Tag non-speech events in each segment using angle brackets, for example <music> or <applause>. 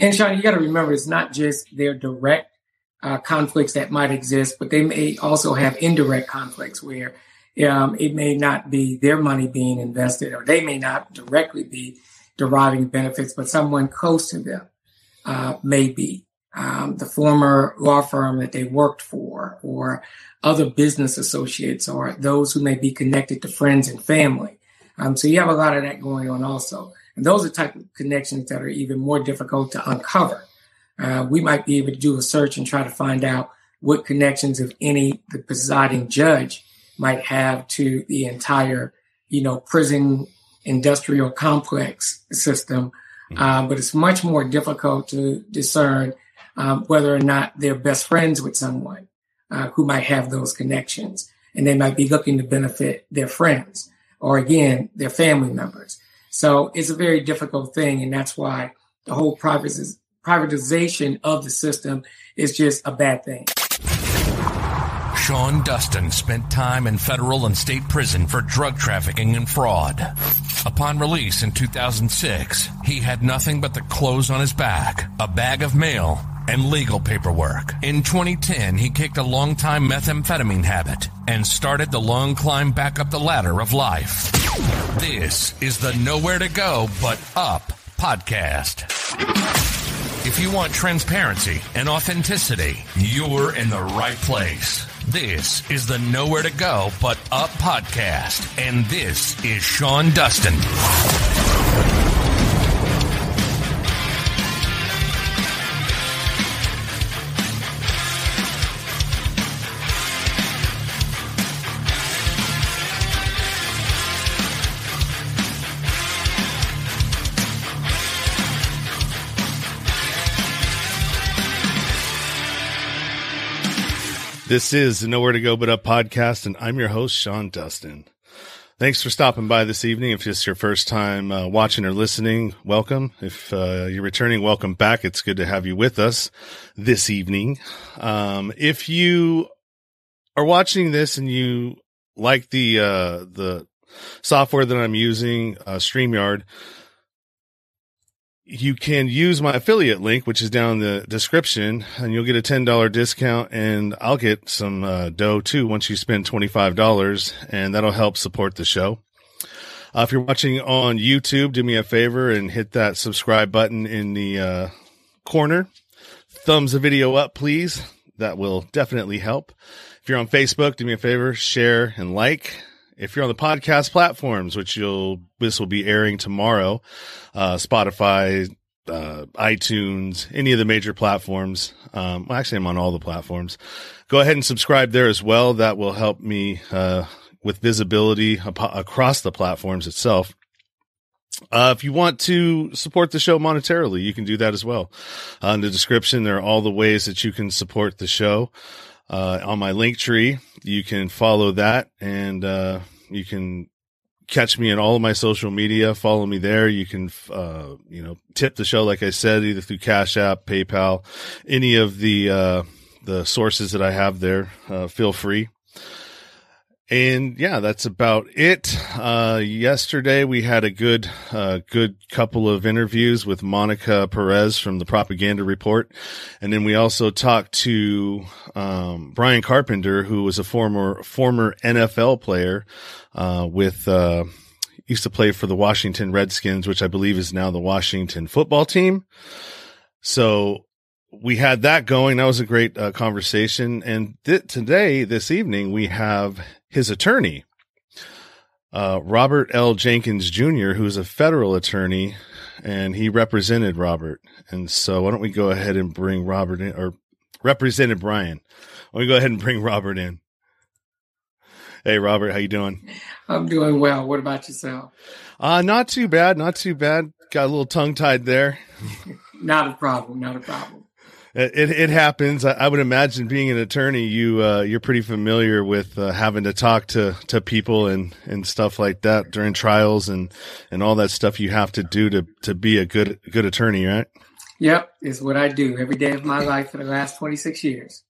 And, Sean, you got to remember, it's not just their direct uh, conflicts that might exist, but they may also have indirect conflicts where um, it may not be their money being invested, or they may not directly be deriving benefits, but someone close to them uh, may be. Um, the former law firm that they worked for, or other business associates, or those who may be connected to friends and family. Um, so you have a lot of that going on also. And those are type of connections that are even more difficult to uncover. Uh, we might be able to do a search and try to find out what connections, if any, the presiding judge might have to the entire, you know, prison industrial complex system. Mm-hmm. Uh, but it's much more difficult to discern um, whether or not they're best friends with someone uh, who might have those connections. And they might be looking to benefit their friends or again, their family members. So it's a very difficult thing. And that's why the whole privatization of the system is just a bad thing. Sean Dustin spent time in federal and state prison for drug trafficking and fraud. Upon release in 2006, he had nothing but the clothes on his back, a bag of mail, and legal paperwork. In 2010, he kicked a long-time methamphetamine habit and started the long climb back up the ladder of life. This is the Nowhere to Go But Up podcast. If you want transparency and authenticity, you're in the right place. This is the Nowhere to Go But Up podcast, and this is Sean Dustin. This is the Nowhere to Go But Up podcast, and I'm your host, Sean Dustin. Thanks for stopping by this evening. If it's your first time uh, watching or listening, welcome. If uh, you're returning, welcome back. It's good to have you with us this evening. Um, if you are watching this and you like the uh, the software that I'm using, uh, StreamYard, you can use my affiliate link, which is down in the description, and you'll get a $10 discount and I'll get some uh, dough too once you spend $25 and that'll help support the show. Uh, if you're watching on YouTube, do me a favor and hit that subscribe button in the uh, corner. Thumbs the video up, please. That will definitely help. If you're on Facebook, do me a favor, share and like. If you're on the podcast platforms, which you'll, this will be airing tomorrow, uh, Spotify, uh, iTunes, any of the major platforms. Um, well, actually, I'm on all the platforms. Go ahead and subscribe there as well. That will help me, uh, with visibility ap- across the platforms itself. Uh, if you want to support the show monetarily, you can do that as well. Uh, in the description, there are all the ways that you can support the show uh, on my link tree. You can follow that and, uh, you can catch me in all of my social media. Follow me there. You can, uh, you know, tip the show, like I said, either through Cash App, PayPal, any of the, uh, the sources that I have there. Uh, feel free. And yeah, that's about it. Uh, yesterday we had a good, uh, good couple of interviews with Monica Perez from the Propaganda Report. And then we also talked to, um, Brian Carpenter, who was a former, former NFL player, uh, with, uh, used to play for the Washington Redskins, which I believe is now the Washington football team. So we had that going. That was a great uh, conversation. And th- today, this evening, we have his attorney, uh, Robert L. Jenkins Jr., who's a federal attorney, and he represented Robert. And so why don't we go ahead and bring Robert in, or represented Brian. Why don't we go ahead and bring Robert in? Hey, Robert, how you doing? I'm doing well. What about yourself? Uh, not too bad. Not too bad. Got a little tongue tied there. <laughs> not a problem. Not a problem. It, it happens. I, would imagine being an attorney, you uh, you're pretty familiar with uh, having to talk to, to people and, and stuff like that during trials and, and all that stuff you have to do to, to be a good good attorney, right? Yep, is what I do every day of my life for the last 26 years.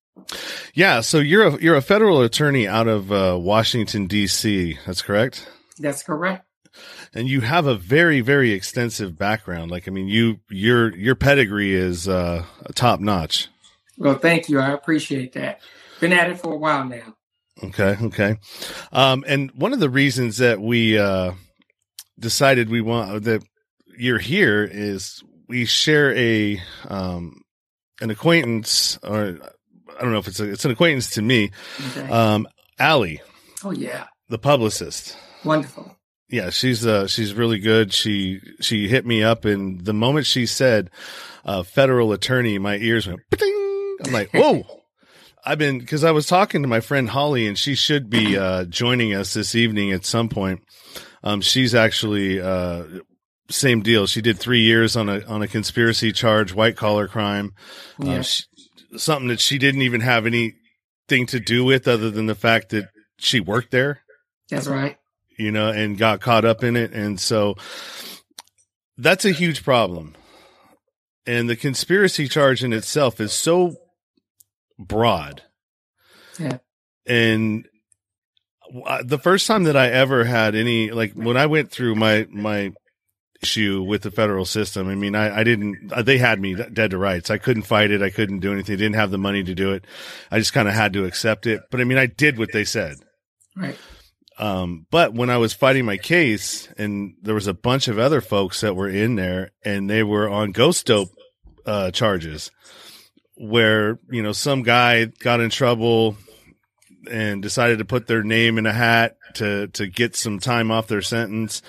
Yeah, so you're a you're a federal attorney out of uh, Washington D.C. That's correct. That's correct. And you have a very very extensive background like i mean you your your pedigree is uh top notch well thank you i appreciate that been at it for a while now okay okay um and one of the reasons that we uh decided we want that you're here is we share a um an acquaintance or I don't know if it's a, it's an acquaintance to me. Okay. Um, Allie. Oh yeah. The publicist. Wonderful. Yeah, she's uh she's really good. She she hit me up and the moment she said uh federal attorney, my ears went Ding! I'm like, <laughs> "Whoa." I've been cuz I was talking to my friend Holly and she should be uh joining us this evening at some point. Um she's actually uh same deal. She did 3 years on a on a conspiracy charge, white collar crime. Uh, yeah. She, something that she didn't even have anything to do with other than the fact that she worked there. That's right you know, and got caught up in it. And so that's a huge problem. And the conspiracy charge in itself is so broad. Yeah. And the first time that I ever had any, like when I went through my, my issue with the federal system, I mean, I, I didn't, uh, they had me dead to rights. I couldn't fight it. I couldn't do anything. didn't have the money to do it. I just kind of had to accept it. But I mean, I did what they said. Right. Um, but when I was fighting my case and there was a bunch of other folks that were in there and they were on ghost dope, uh, charges where, you know, some guy got in trouble and decided to put their name in a hat to, to get some time off their sentence.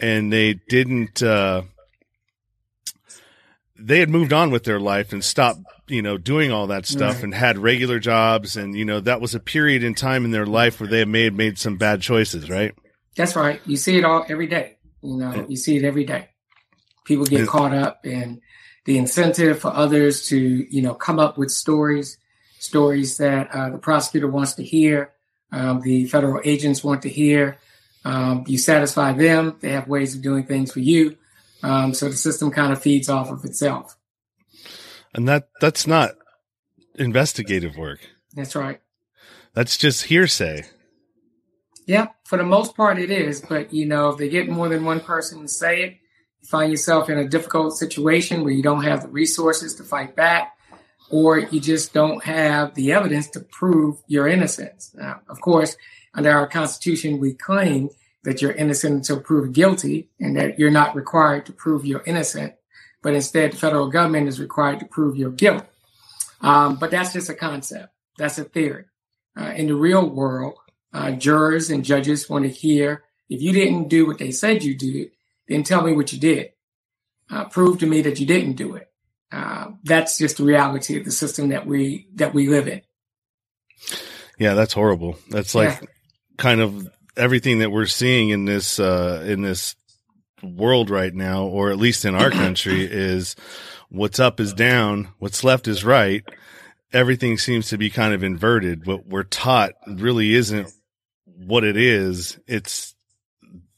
And they didn't, uh, they had moved on with their life and stopped you know, doing all that stuff right. and had regular jobs. And, you know, that was a period in time in their life where they may have made some bad choices, right? That's right. You see it all every day. You know, yeah. you see it every day. People get yeah. caught up in the incentive for others to, you know, come up with stories, stories that uh, the prosecutor wants to hear, um, the federal agents want to hear. Um, you satisfy them. They have ways of doing things for you. Um, so the system kind of feeds off of itself. And that that's not investigative work. That's right. That's just hearsay. Yeah, for the most part it is. But you know, if they get more than one person to say it, you find yourself in a difficult situation where you don't have the resources to fight back, or you just don't have the evidence to prove your innocence. Now, of course, under our Constitution, we claim that you're innocent until proven guilty, and that you're not required to prove you're innocent but instead the federal government is required to prove your guilt. Um, but that's just a concept. That's a theory. Uh, in the real world, uh, jurors and judges want to hear if you didn't do what they said you did, then tell me what you did. Uh, prove to me that you didn't do it. Uh, that's just the reality of the system that we that we live in. Yeah, that's horrible. That's like yeah. kind of everything that we're seeing in this uh, in this world right now, or at least in our <coughs> country, is what's up is down, what's left is right. Everything seems to be kind of inverted. What we're taught really isn't what it is. It's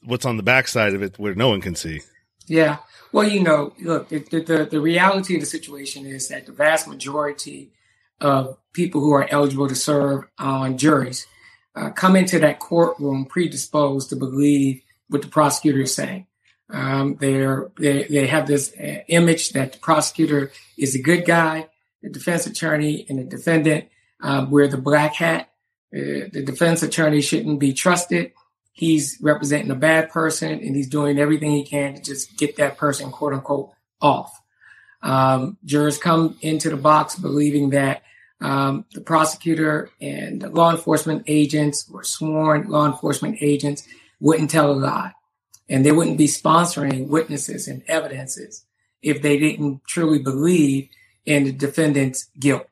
what's on the backside of it where no one can see. Yeah. Well, you know, look, the, the, the reality of the situation is that the vast majority of people who are eligible to serve on juries uh, come into that courtroom predisposed to believe what the prosecutor is saying. Um, they're, they, they have this uh, image that the prosecutor is a good guy, the defense attorney and the defendant um, wear the black hat. Uh, the defense attorney shouldn't be trusted. He's representing a bad person and he's doing everything he can to just get that person, quote unquote, off. Um, jurors come into the box believing that um, the prosecutor and the law enforcement agents or sworn law enforcement agents wouldn't tell a lie and they wouldn't be sponsoring witnesses and evidences if they didn't truly believe in the defendant's guilt.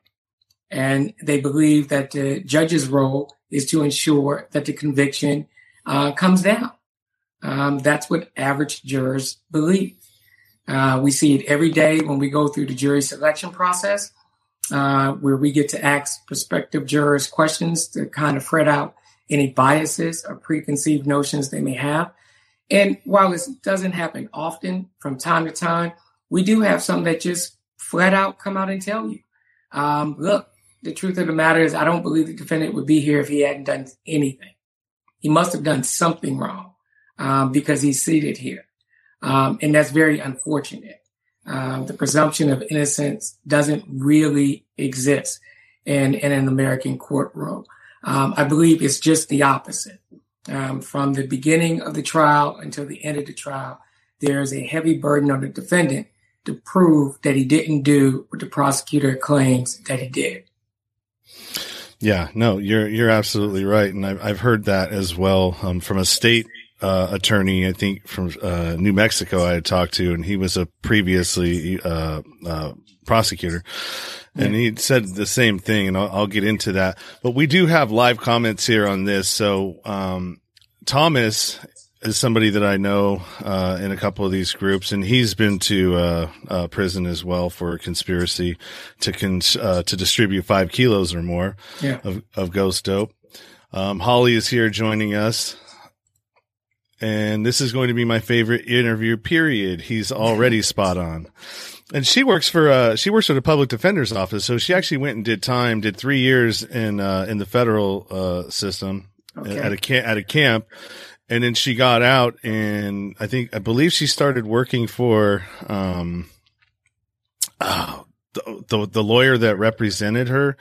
And they believe that the judge's role is to ensure that the conviction uh, comes down. Um, that's what average jurors believe. Uh, we see it every day when we go through the jury selection process, uh, where we get to ask prospective jurors questions to kind of fret out any biases or preconceived notions they may have. And while this doesn't happen often from time to time, we do have some that just flat out come out and tell you, um, look, the truth of the matter is I don't believe the defendant would be here if he hadn't done anything. He must have done something wrong. um, because he's seated here. Um, and that's very unfortunate. Um, the presumption of innocence doesn't really exist in, in an American courtroom. Um, I believe it's just the opposite. Um, from the beginning of the trial until the end of the trial, there's a heavy burden on the defendant to prove that he didn't do what the prosecutor claims that he did. Yeah, no, you're you're absolutely right, and I've I've heard that as well um, from a state uh, attorney, I think from uh, New Mexico, I had talked to, and he was a previously uh, uh prosecutor, and he said the same thing, and I'll, I'll, get into that. But we do have live comments here on this. So um, Thomas is somebody that I know uh, in a couple of these groups, and he's been to uh, uh, prison as well for conspiracy to con- uh, to distribute five kilos or more yeah. of, of ghost dope. Um, Holly is here joining us, and this is going to be my favorite interview. Period. He's already spot on. And she works for uh she works for the public defender's office, so she actually went and did time, did three years in uh in the federal uh system okay. at a camp at a camp, and then she got out and I think I believe she started working for um oh, the, the, the lawyer that represented her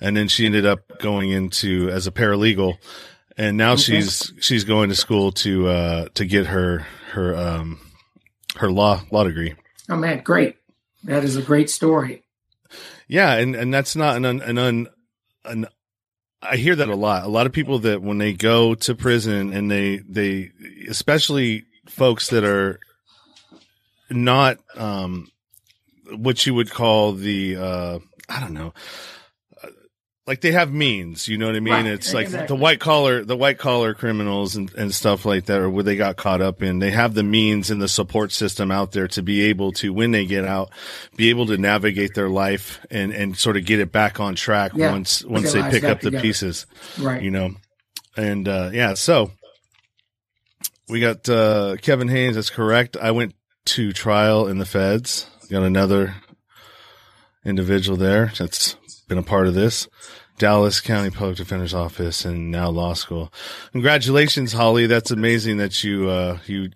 and then she ended up going into as a paralegal and now okay. she's she's going to school to uh to get her her um her law law degree. Oh man, great. That is a great story. Yeah, and and that's not an an, an, an I hear that a lot. A lot of people that when they go to prison and they they especially folks that are not um what you would call the uh I don't know like they have means, you know what I mean? Right, it's like exactly. the white collar, the white collar criminals and, and stuff like that, or where they got caught up in. They have the means and the support system out there to be able to, when they get out, be able to navigate their life and, and sort of get it back on track yeah, once, once they pick up the together. pieces. Right. You know, and, uh, yeah, so we got, uh, Kevin Haynes. That's correct. I went to trial in the feds. Got another individual there that's been a part of this. Dallas County Public Defender's Office and now law school. Congratulations, Holly. That's amazing that you, uh, you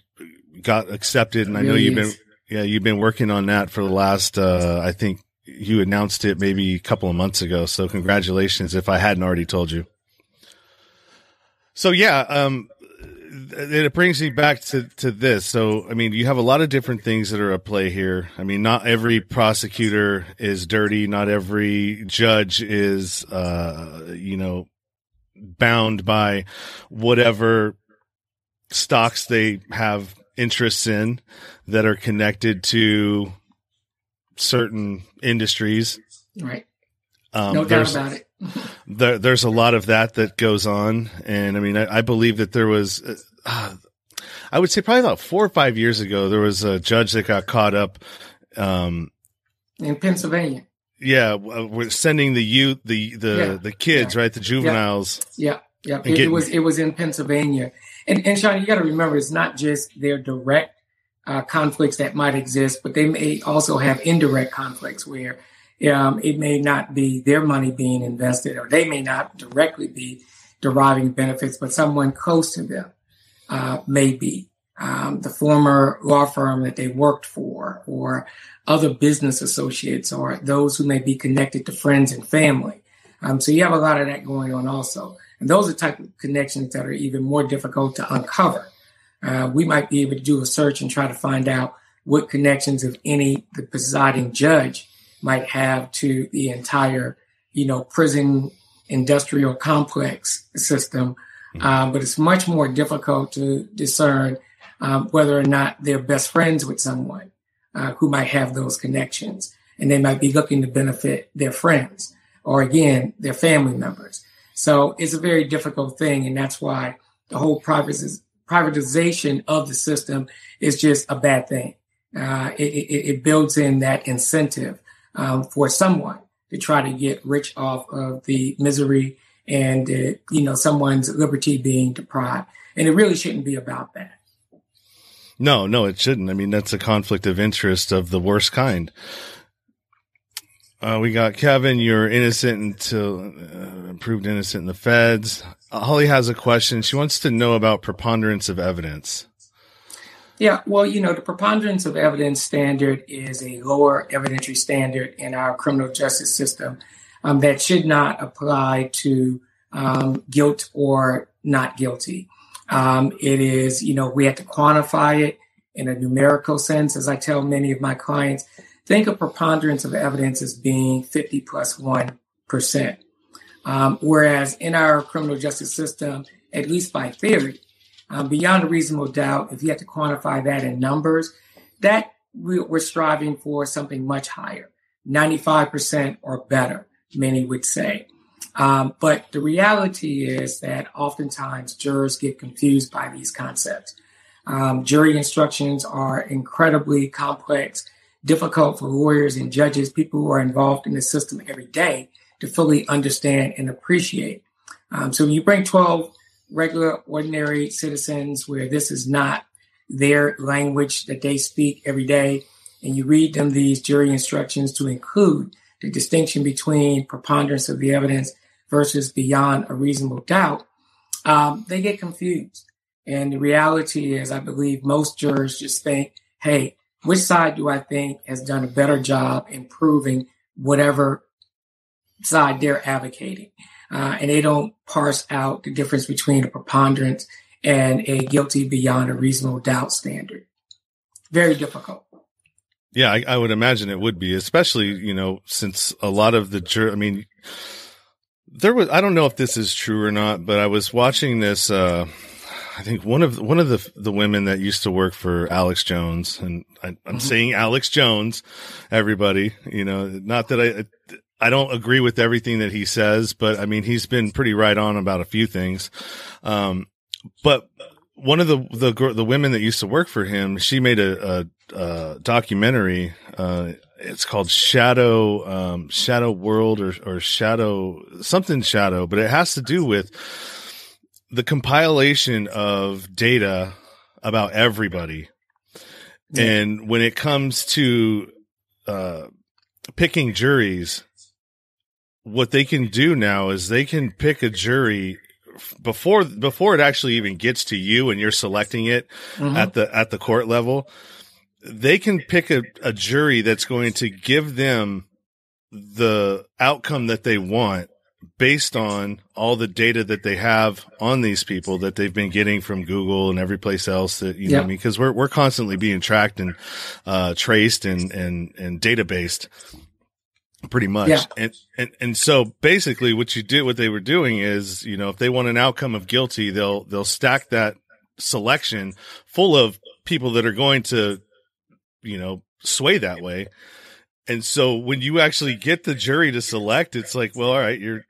got accepted. And I know you've been, yeah, you've been working on that for the last, uh, I think you announced it maybe a couple of months ago. So congratulations if I hadn't already told you. So yeah, um, it brings me back to, to this. So, I mean, you have a lot of different things that are at play here. I mean, not every prosecutor is dirty. Not every judge is, uh, you know, bound by whatever stocks they have interests in that are connected to certain industries. Right. Um, no doubt about it. There, there's a lot of that that goes on, and I mean, I, I believe that there was, uh, I would say probably about four or five years ago, there was a judge that got caught up, um, in Pennsylvania. Yeah, we're sending the youth, the the yeah. the kids, yeah. right, the juveniles. Yeah, yeah. yeah. It, it, was it was in Pennsylvania, and and Sean, you got to remember, it's not just their direct uh, conflicts that might exist, but they may also have indirect conflicts where um, it may not be their money being invested, or they may not directly be deriving benefits, but someone close to them uh, may be. Um, the former law firm that they worked for, or other business associates, or those who may be connected to friends and family. Um, so you have a lot of that going on also. And those are type of connections that are even more difficult to uncover. Uh, we might be able to do a search and try to find out what connections, if any, the presiding judge might have to the entire, you know, prison industrial complex system. Mm-hmm. Um, but it's much more difficult to discern um, whether or not they're best friends with someone uh, who might have those connections. And they might be looking to benefit their friends or again, their family members. So it's a very difficult thing. And that's why the whole privatization of the system is just a bad thing. Uh, it, it, it, builds in that incentive um, for someone to try to get rich off of the misery and uh, you know someone's liberty being deprived and it really shouldn't be about that no no it shouldn't i mean that's a conflict of interest of the worst kind Uh, we got Kevin. You're innocent until uh, proved innocent in the feds. Holly has a question. She wants to know about preponderance of evidence. Yeah, well, you know, the preponderance of evidence standard is a lower evidentiary standard in our criminal justice system um, that should not apply to um, guilt or not guilty. Um, it is, you know, we have to quantify it in a numerical sense. As I tell many of my clients, think of preponderance of evidence as being 50 plus 1. Um, whereas in our criminal justice system, at least by theory, um, beyond a reasonable doubt, if you have to quantify that in numbers, that we're striving for something much higher, 95% or better, many would say. Um, but the reality is that oftentimes jurors get confused by these concepts. Um, jury instructions are incredibly complex, difficult for lawyers and judges, people who are involved in the system every day, to fully understand and appreciate. Um, so when you bring 12 regular, ordinary citizens where this is not their language that they speak every day, and you read them these jury instructions to include the distinction between preponderance of the evidence versus beyond a reasonable doubt, um, they get confused. And the reality is, I believe most jurors just think, hey, which side do I think has done a better job in proving whatever side they're advocating? Uh, and they don't parse out the difference between a preponderance and a guilty beyond a reasonable doubt standard. Very difficult. Yeah, I, I would imagine it would be, especially, you know, since a lot of the jur, I mean, there was I don't know if this is true or not, but I was watching this. Uh, I think one of one of the the women that used to work for Alex Jones, and I, am mm-hmm. saying Alex Jones, everybody, you know, not that I. I don't agree with everything that he says, but I mean, he's been pretty right on about a few things. Um, but one of the, the, the women that used to work for him, she made a, a, a documentary, uh, it's called Shadow, um, Shadow World or, or Shadow, something Shadow, but it has to do with the compilation of data about everybody. Yeah. And when it comes to, uh, picking juries, what they can do now is they can pick a jury before before it actually even gets to you and you're selecting it mm-hmm. at the at the court level they can pick a, a jury that's going to give them the outcome that they want based on all the data that they have on these people that they've been getting from Google and every place else that, you know, I mean, cause we're, we're constantly being tracked and, uh, traced and, and, and data based pretty much. Yeah. And, and, and so basically what you do, what they were doing is, you know, if they want an outcome of guilty, they'll, they'll stack that selection full of people that are going to you know, sway that way. And so when you actually get the jury to select, it's like, well, all right, you're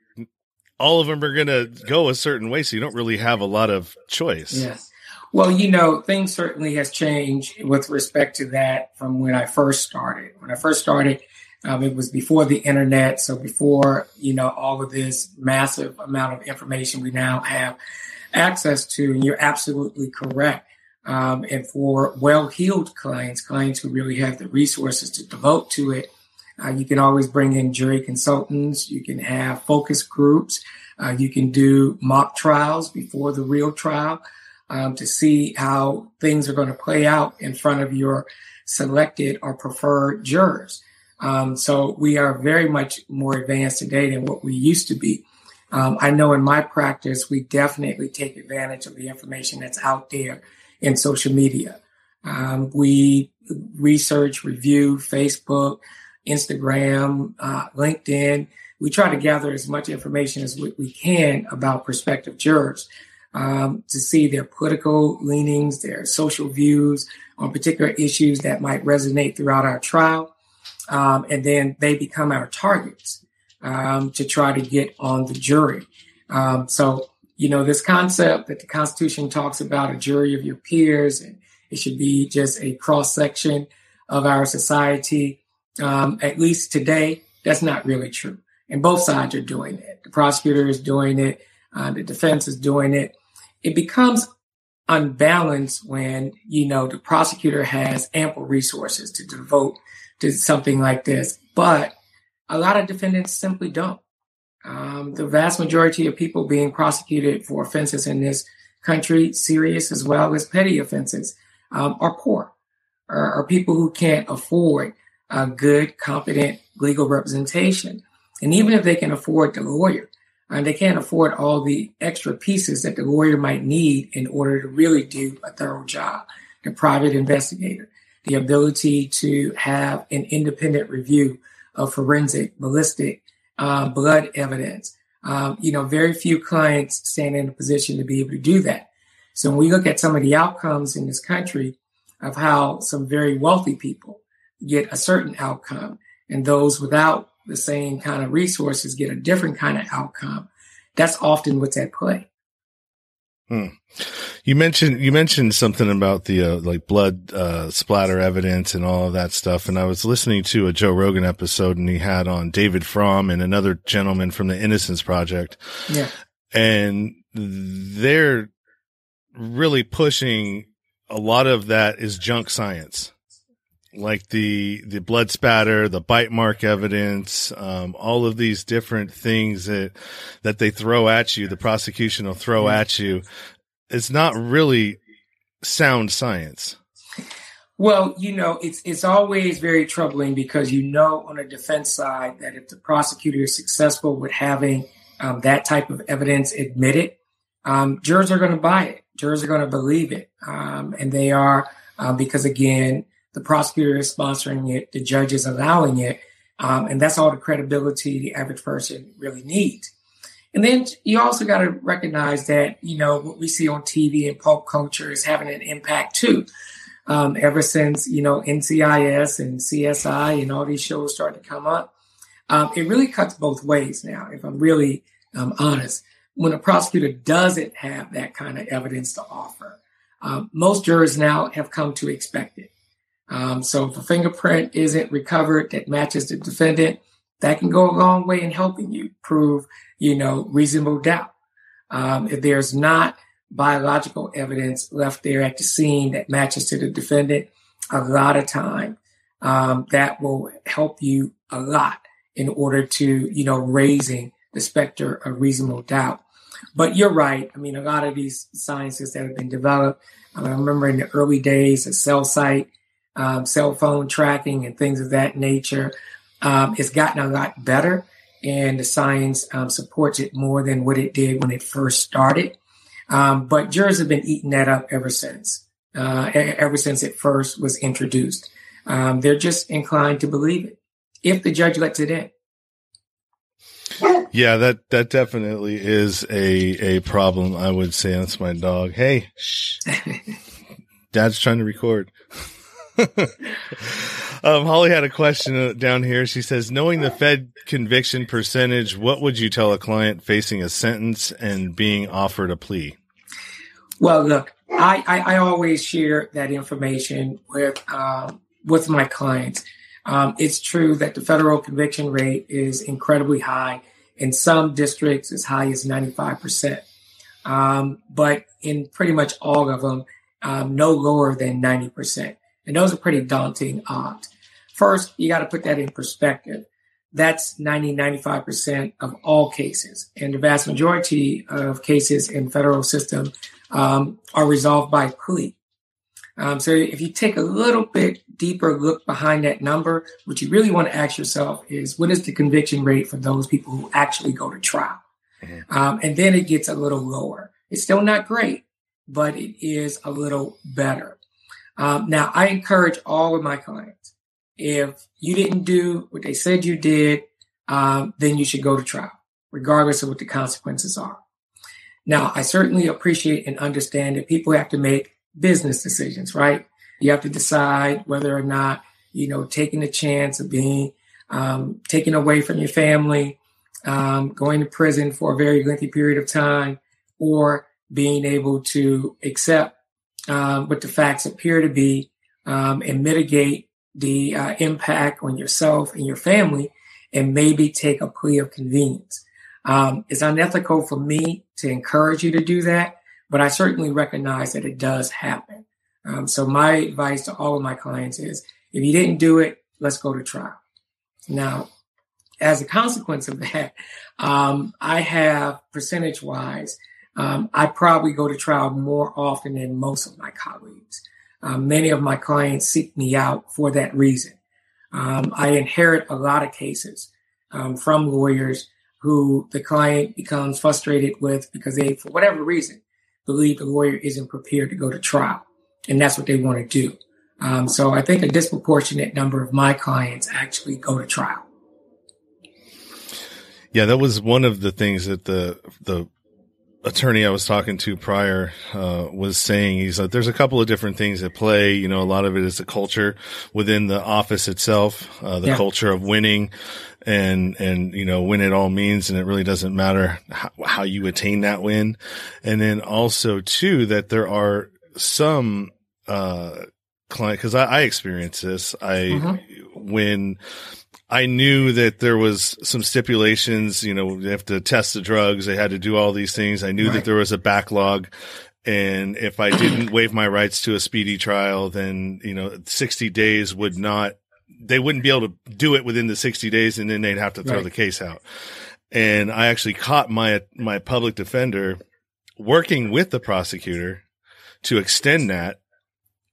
all of them are going to go a certain way. So you don't really have a lot of choice. Yes. Well, you know, things certainly has changed with respect to that from when I first started. When I first started, um, it was before the internet. So before, you know, all of this massive amount of information we now have access to. And you're absolutely correct. Um, and for well-heeled clients, clients who really have the resources to devote to it, uh, you can always bring in jury consultants. You can have focus groups. Uh, you can do mock trials before the real trial um, to see how things are going to play out in front of your selected or preferred jurors. Um, so we are very much more advanced today than what we used to be. Um, I know in my practice, we definitely take advantage of the information that's out there in social media. Um, we research, review Facebook, Instagram, uh, LinkedIn. We try to gather as much information as we, we can about prospective jurors um, to see their political leanings, their social views on particular issues that might resonate throughout our trial. Um, and then they become our targets um, to try to get on the jury. Um, so you know, this concept that the Constitution talks about a jury of your peers and it should be just a cross section of our society. Um, at least today, that's not really true. And both sides are doing it. The prosecutor is doing it. Uh, the defense is doing it. It becomes unbalanced when, you know, the prosecutor has ample resources to devote to something like this. But a lot of defendants simply don't. Um, the vast majority of people being prosecuted for offenses in this country, serious as well as petty offenses, um, are poor, are, are, people who can't afford a good, competent legal representation. And even if they can afford the lawyer, and they can't afford all the extra pieces that the lawyer might need in order to really do a thorough job. The private investigator, the ability to have an independent review of forensic, ballistic, uh, blood evidence. Um, you know, very few clients stand in a position to be able to do that. So when we look at some of the outcomes in this country of how some very wealthy people get a certain outcome and those without the same kind of resources get a different kind of outcome, that's often what's at play. Hmm. You mentioned you mentioned something about the uh, like blood uh, splatter evidence and all of that stuff, and I was listening to a Joe Rogan episode, and he had on David Fromm and another gentleman from the Innocence Project. Yeah, and they're really pushing a lot of that is junk science like the the blood spatter, the bite mark evidence, um, all of these different things that that they throw at you, the prosecution will throw at you. It's not really sound science. Well, you know, it's it's always very troubling because you know on a defense side that if the prosecutor is successful with having um, that type of evidence admitted, um, jurors are going to buy it. Jurors are going to believe it, um, and they are uh, because again the prosecutor is sponsoring it, the judge is allowing it, um, and that's all the credibility the average person really needs. And then you also got to recognize that you know what we see on TV and pop culture is having an impact too. Um, ever since you know NCIS and CSI and all these shows started to come up, um, it really cuts both ways now. If I'm really um, honest, when a prosecutor doesn't have that kind of evidence to offer, um, most jurors now have come to expect it. Um, so if a fingerprint isn't recovered that matches the defendant, that can go a long way in helping you prove, you know, reasonable doubt. Um, if there's not biological evidence left there at the scene that matches to the defendant, a lot of time um, that will help you a lot in order to, you know, raising the specter of reasonable doubt. But you're right. I mean, a lot of these sciences that have been developed, I remember in the early days, a cell site um, cell phone tracking and things of that nature. Um, it's gotten a lot better, and the science um, supports it more than what it did when it first started. Um, but jurors have been eating that up ever since, uh, ever since it first was introduced. Um, they're just inclined to believe it if the judge lets it in. Yeah, that that definitely is a a problem. I would say that's my dog. Hey, <laughs> Dad's trying to record. <laughs> um, Holly had a question uh, down here. She says, knowing the Fed conviction percentage, what would you tell a client facing a sentence and being offered a plea? Well, look, I, I, I always share that information with, um, with my clients. Um, it's true that the federal conviction rate is incredibly high. In some districts, as high as 95%. Um, but in pretty much all of them, um, no lower than 90%. And those are pretty daunting odds. First, you got to put that in perspective. That's 90, 95% of all cases. And the vast majority of cases in federal system um, are resolved by plea. Um, so if you take a little bit deeper look behind that number, what you really want to ask yourself is what is the conviction rate for those people who actually go to trial? Mm-hmm. Um, and then it gets a little lower. It's still not great, but it is a little better. Um, now, I encourage all of my clients if you didn't do what they said you did, um, then you should go to trial, regardless of what the consequences are. Now, I certainly appreciate and understand that people have to make business decisions, right? You have to decide whether or not, you know, taking the chance of being um, taken away from your family, um, going to prison for a very lengthy period of time, or being able to accept um, what the facts appear to be um, and mitigate the uh, impact on yourself and your family and maybe take a plea of convenience. Um, it's unethical for me to encourage you to do that, but I certainly recognize that it does happen. Um, so my advice to all of my clients is if you didn't do it, let's go to trial. Now, as a consequence of that, <laughs> um, I have percentage wise, um, I probably go to trial more often than most of my colleagues. Um, many of my clients seek me out for that reason. Um, I inherit a lot of cases um, from lawyers who the client becomes frustrated with because they, for whatever reason, believe the lawyer isn't prepared to go to trial. And that's what they want to do. Um, so I think a disproportionate number of my clients actually go to trial. Yeah, that was one of the things that the the attorney I was talking to prior uh, was saying. He's like, there's a couple of different things at play. You know, a lot of it is the culture within the office itself, uh, the yeah. culture of winning, and and you know when it all means, and it really doesn't matter how, how you attain that win. And then also too that there are some uh client because I, I experienced this. I mm-hmm. when I knew that there was some stipulations, you know, they have to test the drugs. They had to do all these things. I knew right. that there was a backlog. And if I didn't <clears throat> waive my rights to a speedy trial, then, you know, 60 days would not, they wouldn't be able to do it within the 60 days and then they'd have to throw right. the case out. And I actually caught my, my public defender working with the prosecutor to extend that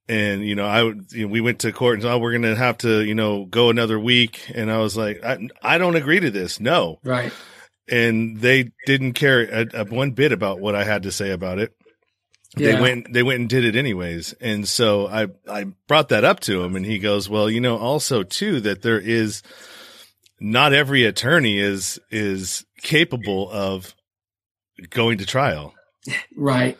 and you know, I you know, we went to court and said, oh, we're going to have to you know go another week, and I was like, I, I don't agree to this, no, right. And they didn't care a, a one bit about what I had to say about it. Yeah. They went, they went and did it anyways. And so I, I brought that up to him and he goes, well, you know, also too, that there is not every attorney is, is capable of going to trial. Right.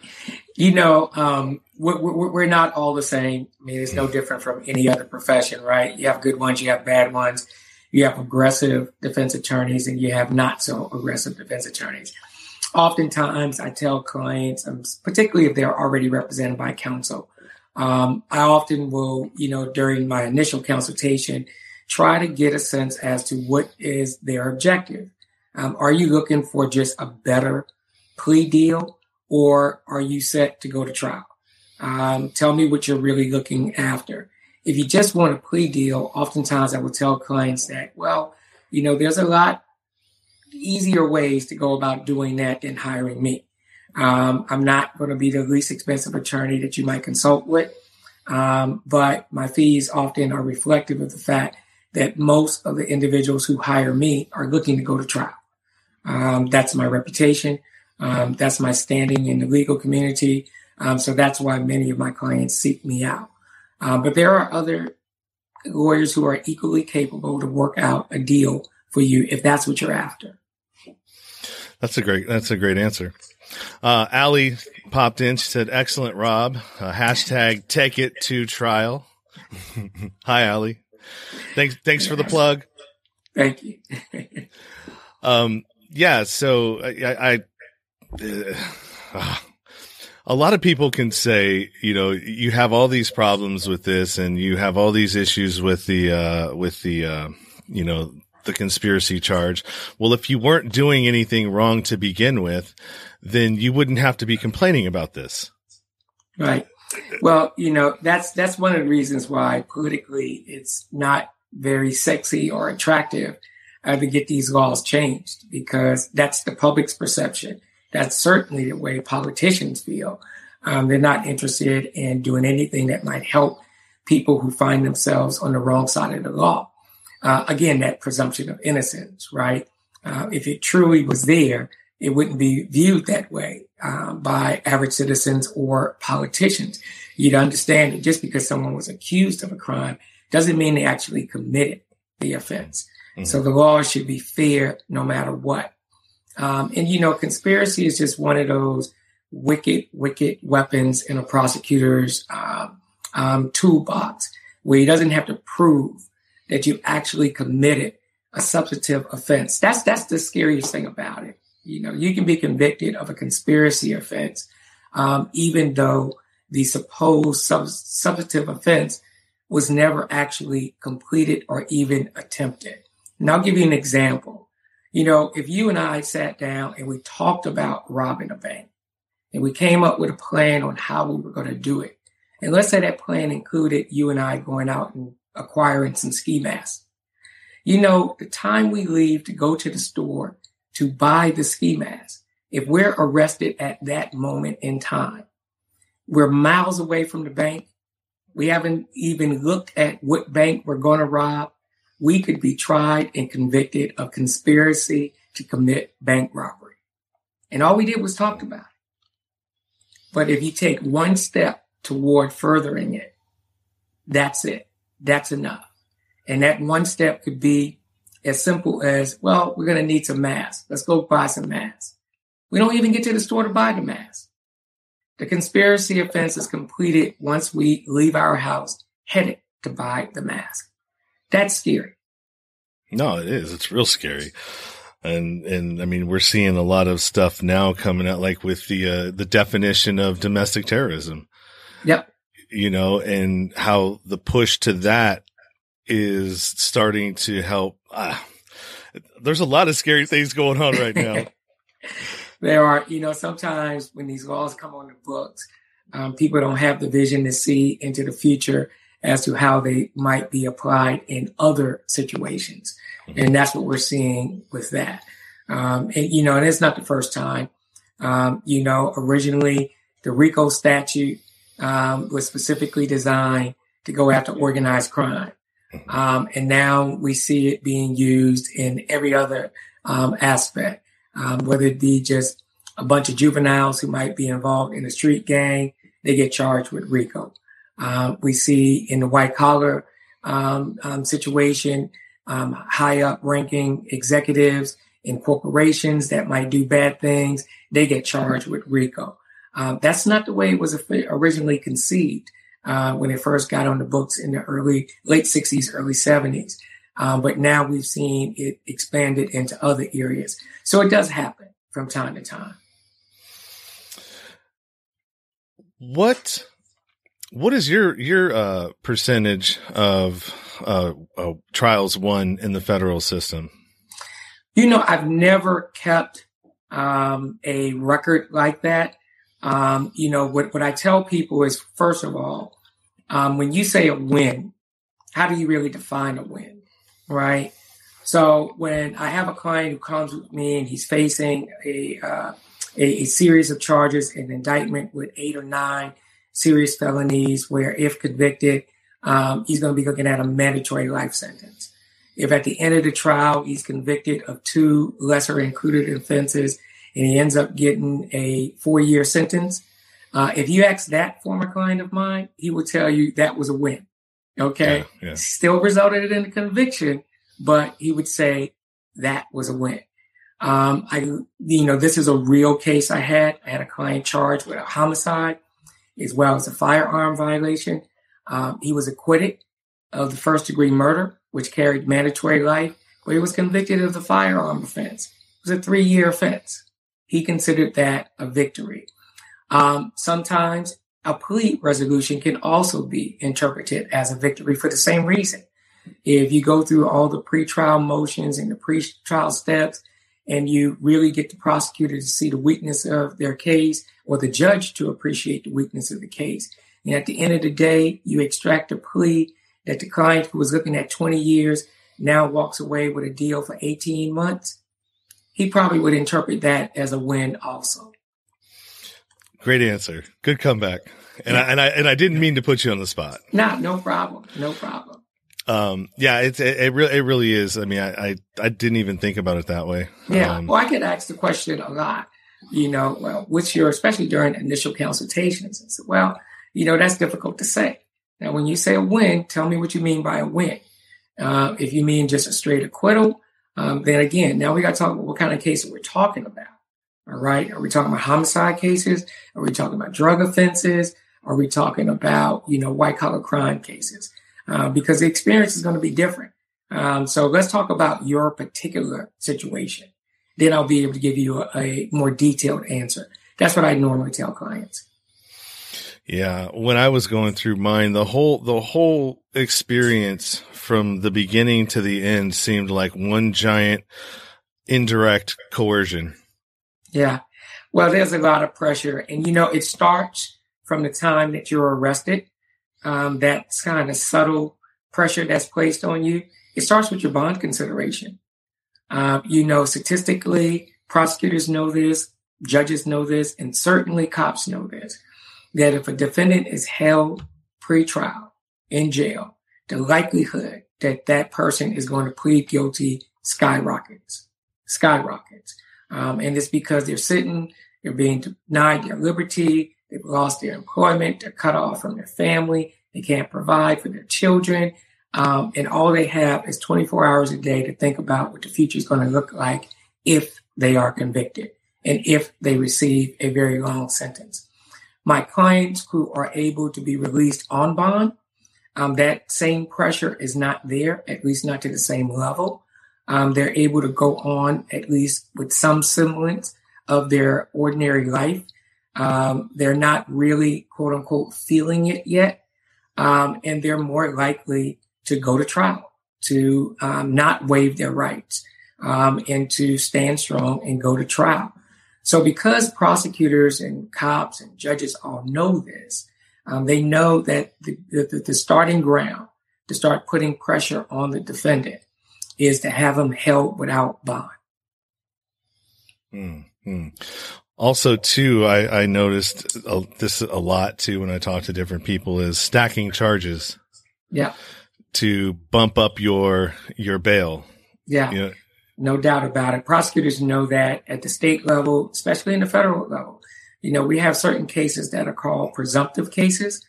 You know, um, we're, we're, not all the same. I mean, it's no different from any other profession, right? You have good ones, you have bad ones. You have aggressive defense attorneys and you have not so aggressive defense attorneys. Oftentimes, I tell clients, um, particularly if they're already represented by counsel, um, I often will, you know, during my initial consultation, try to get a sense as to what is their objective. Um, are you looking for just a better plea deal? Or are you set to go to trial? Um, tell me what you're really looking after. If you just want a plea deal, oftentimes I will tell clients that, well, you know, there's a lot easier ways to go about doing that than hiring me. Um, I'm not going to be the least expensive attorney that you might consult with, um, but my fees often are reflective of the fact that most of the individuals who hire me are looking to go to trial. Um, that's my reputation. Um, that's my standing in the legal community. Um, so that's why many of my clients seek me out. Um, but there are other lawyers who are equally capable to work out a deal for you if that's what you're after. That's a great. That's a great answer. Uh, Allie popped in. She said, "Excellent, Rob." Uh, hashtag Take it to trial. <laughs> Hi, Allie. Thanks. Thanks for the plug. Thank you. <laughs> um. Yeah. So I, I <sighs> a lot of people can say, you know, you have all these problems with this and you have all these issues with the, uh, with the, uh, you know, the conspiracy charge. Well, if you weren't doing anything wrong to begin with, then you wouldn't have to be complaining about this. Right. Well, you know, that's, that's one of the reasons why politically it's not very sexy or attractive uh, to get these laws changed because that's the public's perception. That's certainly the way politicians feel. Um, they're not interested in doing anything that might help people who find themselves on the wrong side of the law. Uh, again, that presumption of innocence, right? Uh, if it truly was there, it wouldn't be viewed that way um, by average citizens or politicians. You'd understand that just because someone was accused of a crime doesn't mean they actually committed the offense. Mm-hmm. So the law should be fair no matter what. Um, and you know, conspiracy is just one of those wicked, wicked weapons in a prosecutor's um, um, toolbox where he doesn't have to prove that you actually committed a substantive offense. That's that's the scariest thing about it. You know, you can be convicted of a conspiracy offense, um, even though the supposed sub- substantive offense was never actually completed or even attempted. And I'll give you an example. You know, if you and I sat down and we talked about robbing a bank and we came up with a plan on how we were going to do it, and let's say that plan included you and I going out and acquiring some ski masks. You know, the time we leave to go to the store to buy the ski mask, if we're arrested at that moment in time, we're miles away from the bank. We haven't even looked at what bank we're going to rob. We could be tried and convicted of conspiracy to commit bank robbery. And all we did was talk about it. But if you take one step toward furthering it, that's it. That's enough. And that one step could be as simple as, well, we're going to need some masks. Let's go buy some masks. We don't even get to the store to buy the masks. The conspiracy offense is completed once we leave our house headed to buy the mask. That's scary. No, it is. It's real scary. And, and I mean, we're seeing a lot of stuff now coming out, like with the, uh, the definition of domestic terrorism. Yep. You know, and how the push to that is starting to help. Uh, there's a lot of scary things going on right now. <laughs> there are, you know, sometimes when these laws come on the books, um, people don't have the vision to see into the future as to how they might be applied in other situations. And that's what we're seeing with that. Um, and, you know, and it's not the first time. Um, you know, originally the RICO statute um, was specifically designed to go after organized crime. Um, and now we see it being used in every other um, aspect, um, whether it be just a bunch of juveniles who might be involved in a street gang, they get charged with RICO. Uh, we see in the white collar um, um, situation, um, high up ranking executives in corporations that might do bad things, they get charged with RICO. Um, that's not the way it was originally conceived uh, when it first got on the books in the early, late 60s, early 70s. Um, but now we've seen it expanded into other areas. So it does happen from time to time. What what is your your uh, percentage of uh, uh, trials won in the federal system? You know, I've never kept um, a record like that. Um, you know, what, what I tell people is, first of all, um, when you say a win, how do you really define a win, right? So when I have a client who comes with me and he's facing a, uh, a, a series of charges, an indictment with eight or nine serious felonies where if convicted, um, he's going to be looking at a mandatory life sentence. If at the end of the trial, he's convicted of two lesser included offenses and he ends up getting a four year sentence, uh, if you ask that former client of mine, he will tell you that was a win. Okay. Yeah, yeah. Still resulted in a conviction, but he would say that was a win. Um, I, you know, this is a real case I had. I had a client charged with a homicide as well as a firearm violation. Um, he was acquitted of the first degree murder, which carried mandatory life, but he was convicted of the firearm offense. It was a three year offense. He considered that a victory. Um, sometimes a plea resolution can also be interpreted as a victory for the same reason. If you go through all the pretrial motions and the pretrial steps, and you really get the prosecutor to see the weakness of their case or the judge to appreciate the weakness of the case. And at the end of the day, you extract a plea that the client who was looking at 20 years now walks away with a deal for 18 months. He probably would interpret that as a win also. Great answer. Good comeback. And I, and I, and I didn't mean to put you on the spot. No, no problem. No problem. Um, yeah, it's, it, it really, it really is. I mean, I, I, I, didn't even think about it that way. Yeah. Um, well, I get asked the question a lot, you know, well, what's your, especially during initial consultations. And so, well, you know, that's difficult to say. Now, when you say a win, tell me what you mean by a win. Uh, if you mean just a straight acquittal, um, then again, now we got to talk about what kind of cases we're talking about. All right. Are we talking about homicide cases? Are we talking about drug offenses? Are we talking about, you know, white collar crime cases? Uh, because the experience is going to be different. Um, so let's talk about your particular situation. Then I'll be able to give you a, a more detailed answer. That's what I normally tell clients. Yeah, when I was going through mine, the whole the whole experience from the beginning to the end seemed like one giant indirect coercion. Yeah. Well, there's a lot of pressure and you know, it starts from the time that you're arrested um, that kind of subtle pressure that's placed on you. it starts with your bond consideration. Uh, you know, statistically, prosecutors know this, judges know this, and certainly cops know this, that if a defendant is held pre-trial in jail, the likelihood that that person is going to plead guilty skyrockets, skyrockets. Um, and it's because they're sitting, they're being denied their liberty, they've lost their employment, they're cut off from their family, they can't provide for their children. Um, and all they have is 24 hours a day to think about what the future is going to look like if they are convicted and if they receive a very long sentence. My clients who are able to be released on bond, um, that same pressure is not there, at least not to the same level. Um, they're able to go on at least with some semblance of their ordinary life. Um, they're not really quote unquote feeling it yet. Um, and they're more likely to go to trial, to um, not waive their rights, um, and to stand strong and go to trial. So because prosecutors and cops and judges all know this, um, they know that the, the, the, starting ground to start putting pressure on the defendant is to have them held without bond. Mm-hmm. Also, too, I, I noticed this a lot too when I talk to different people is stacking charges. Yeah. To bump up your your bail. Yeah. You know, no doubt about it. Prosecutors know that at the state level, especially in the federal level. You know, we have certain cases that are called presumptive cases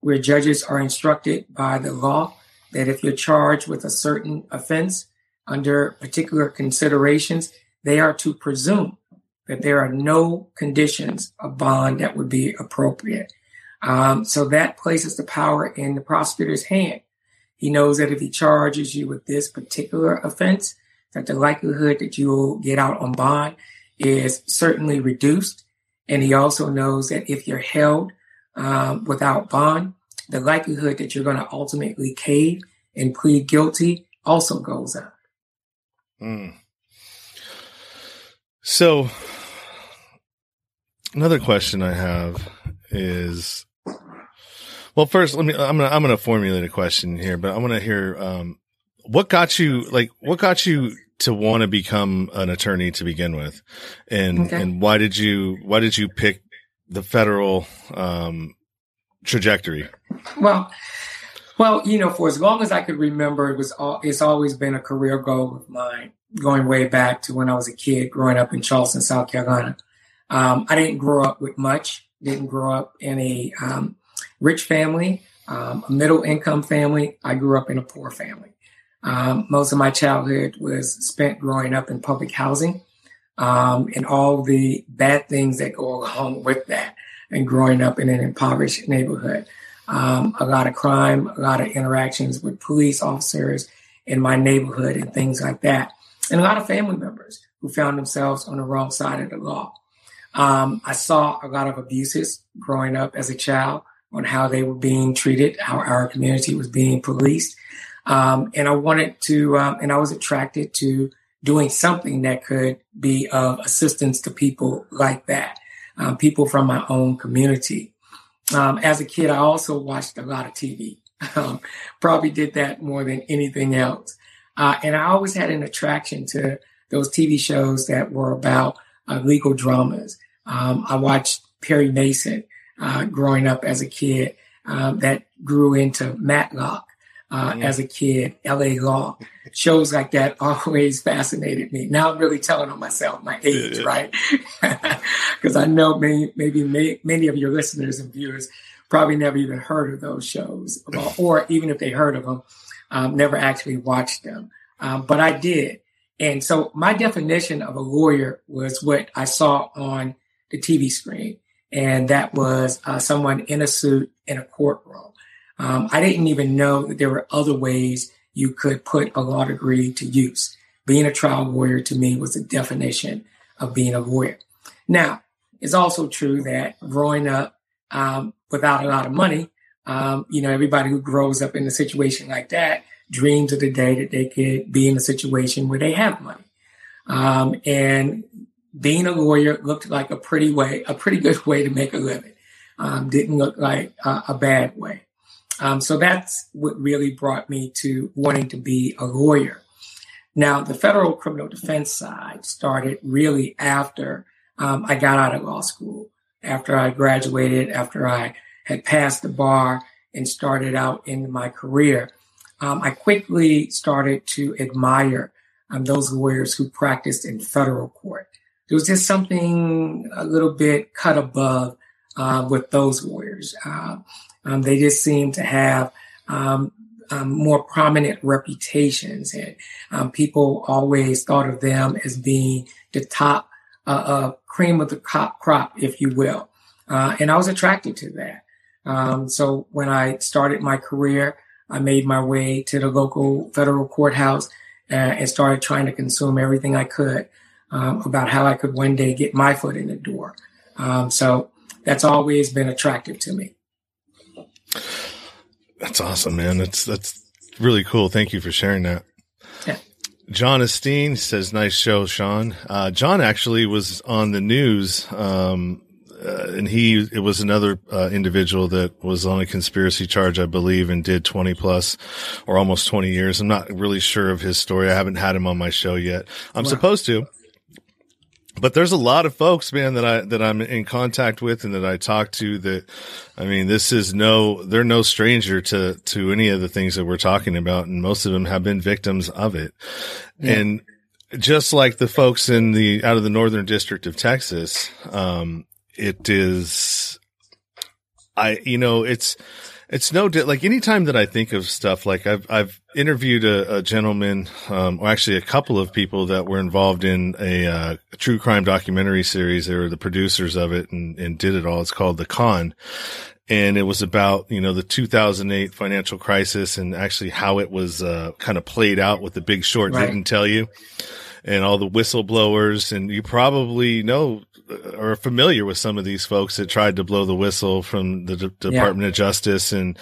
where judges are instructed by the law that if you're charged with a certain offense under particular considerations, they are to presume that there are no conditions of bond that would be appropriate. Um, so that places the power in the prosecutor's hand. He knows that if he charges you with this particular offense, that the likelihood that you will get out on bond is certainly reduced. And he also knows that if you're held um, without bond, the likelihood that you're going to ultimately cave and plead guilty also goes up. Mm. So, another question I have is, well, first let me. I'm gonna I'm gonna formulate a question here, but I want to hear um, what got you like what got you to want to become an attorney to begin with and okay. and why did you why did you pick the federal um, trajectory well well you know for as long as i could remember it was all, it's always been a career goal of mine going way back to when i was a kid growing up in charleston south carolina um, i didn't grow up with much didn't grow up in a um, rich family um, a middle income family i grew up in a poor family um, most of my childhood was spent growing up in public housing um, and all the bad things that go along with that and growing up in an impoverished neighborhood. Um, a lot of crime, a lot of interactions with police officers in my neighborhood and things like that. And a lot of family members who found themselves on the wrong side of the law. Um, I saw a lot of abuses growing up as a child on how they were being treated, how our community was being policed. Um, and I wanted to, um, and I was attracted to doing something that could be of assistance to people like that, um, people from my own community. Um, as a kid, I also watched a lot of TV. <laughs> Um, probably did that more than anything else. Uh, and I always had an attraction to those TV shows that were about uh, legal dramas. Um, I watched Perry Mason uh, growing up as a kid that grew into Matlock uh, as a kid, LA Law, shows like that <laughs> always fascinated me. Now I'm really telling on myself my age, yeah. right? <laughs> Because I know many, maybe may, many of your listeners and viewers probably never even heard of those shows, or <laughs> even if they heard of them, um, never actually watched them. Um, but I did. And so my definition of a lawyer was what I saw on the TV screen. And that was uh, someone in a suit in a courtroom. Um, I didn't even know that there were other ways you could put a law degree to use. Being a trial lawyer to me was the definition of being a lawyer. Now, it's also true that growing up um, without a lot of money, um, you know, everybody who grows up in a situation like that dreams of the day that they could be in a situation where they have money. Um, and being a lawyer looked like a pretty way, a pretty good <laughs> way to make a living. Um, didn't look like a, a bad way. Um, so that's what really brought me to wanting to be a lawyer. Now, the federal criminal defense side started really after um, I got out of law school, after I graduated, after I had passed the bar and started out in my career. Um, I quickly started to admire um, those lawyers who practiced in federal court. There was just something a little bit cut above uh, with those lawyers. Uh, um, they just seemed to have um, um, more prominent reputations, and um, people always thought of them as being the top uh, uh, cream of the crop, crop, if you will. Uh, and I was attracted to that. Um, so when I started my career, I made my way to the local federal courthouse uh, and started trying to consume everything I could um, about how I could one day get my foot in the door. Um, so that's always been attractive to me. That's awesome, man. That's that's really cool. Thank you for sharing that. Yeah. John Esteen says, "Nice show, Sean." Uh, John actually was on the news, um, uh, and he it was another uh, individual that was on a conspiracy charge, I believe, and did twenty plus or almost twenty years. I'm not really sure of his story. I haven't had him on my show yet. I'm wow. supposed to but there's a lot of folks, man, that I, that I'm in contact with and that I talk to that, I mean, this is no, they're no stranger to, to any of the things that we're talking about. And most of them have been victims of it. Yeah. And just like the folks in the, out of the Northern District of Texas, um, it is, I, you know, it's, it's no di- like anytime that I think of stuff like I've I've interviewed a, a gentleman, um, or actually a couple of people that were involved in a, uh, a, true crime documentary series. They were the producers of it and, and did it all. It's called The Con, and it was about you know the 2008 financial crisis and actually how it was uh, kind of played out. with The Big Short right. didn't tell you and all the whistleblowers. And you probably know or familiar with some of these folks that tried to blow the whistle from the D- Department yeah. of Justice. And,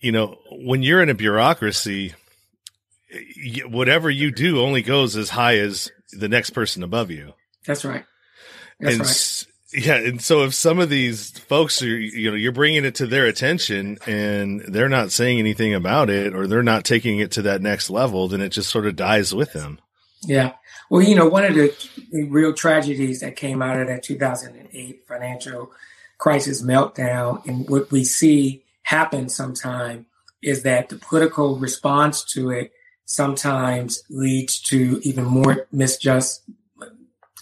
you know, when you're in a bureaucracy, whatever you do only goes as high as the next person above you. That's right. That's and right. Yeah, and so if some of these folks are, you know, you're bringing it to their attention and they're not saying anything about it or they're not taking it to that next level, then it just sort of dies with them. Yeah. Well, you know, one of the real tragedies that came out of that 2008 financial crisis meltdown and what we see happen sometime is that the political response to it sometimes leads to even more misjust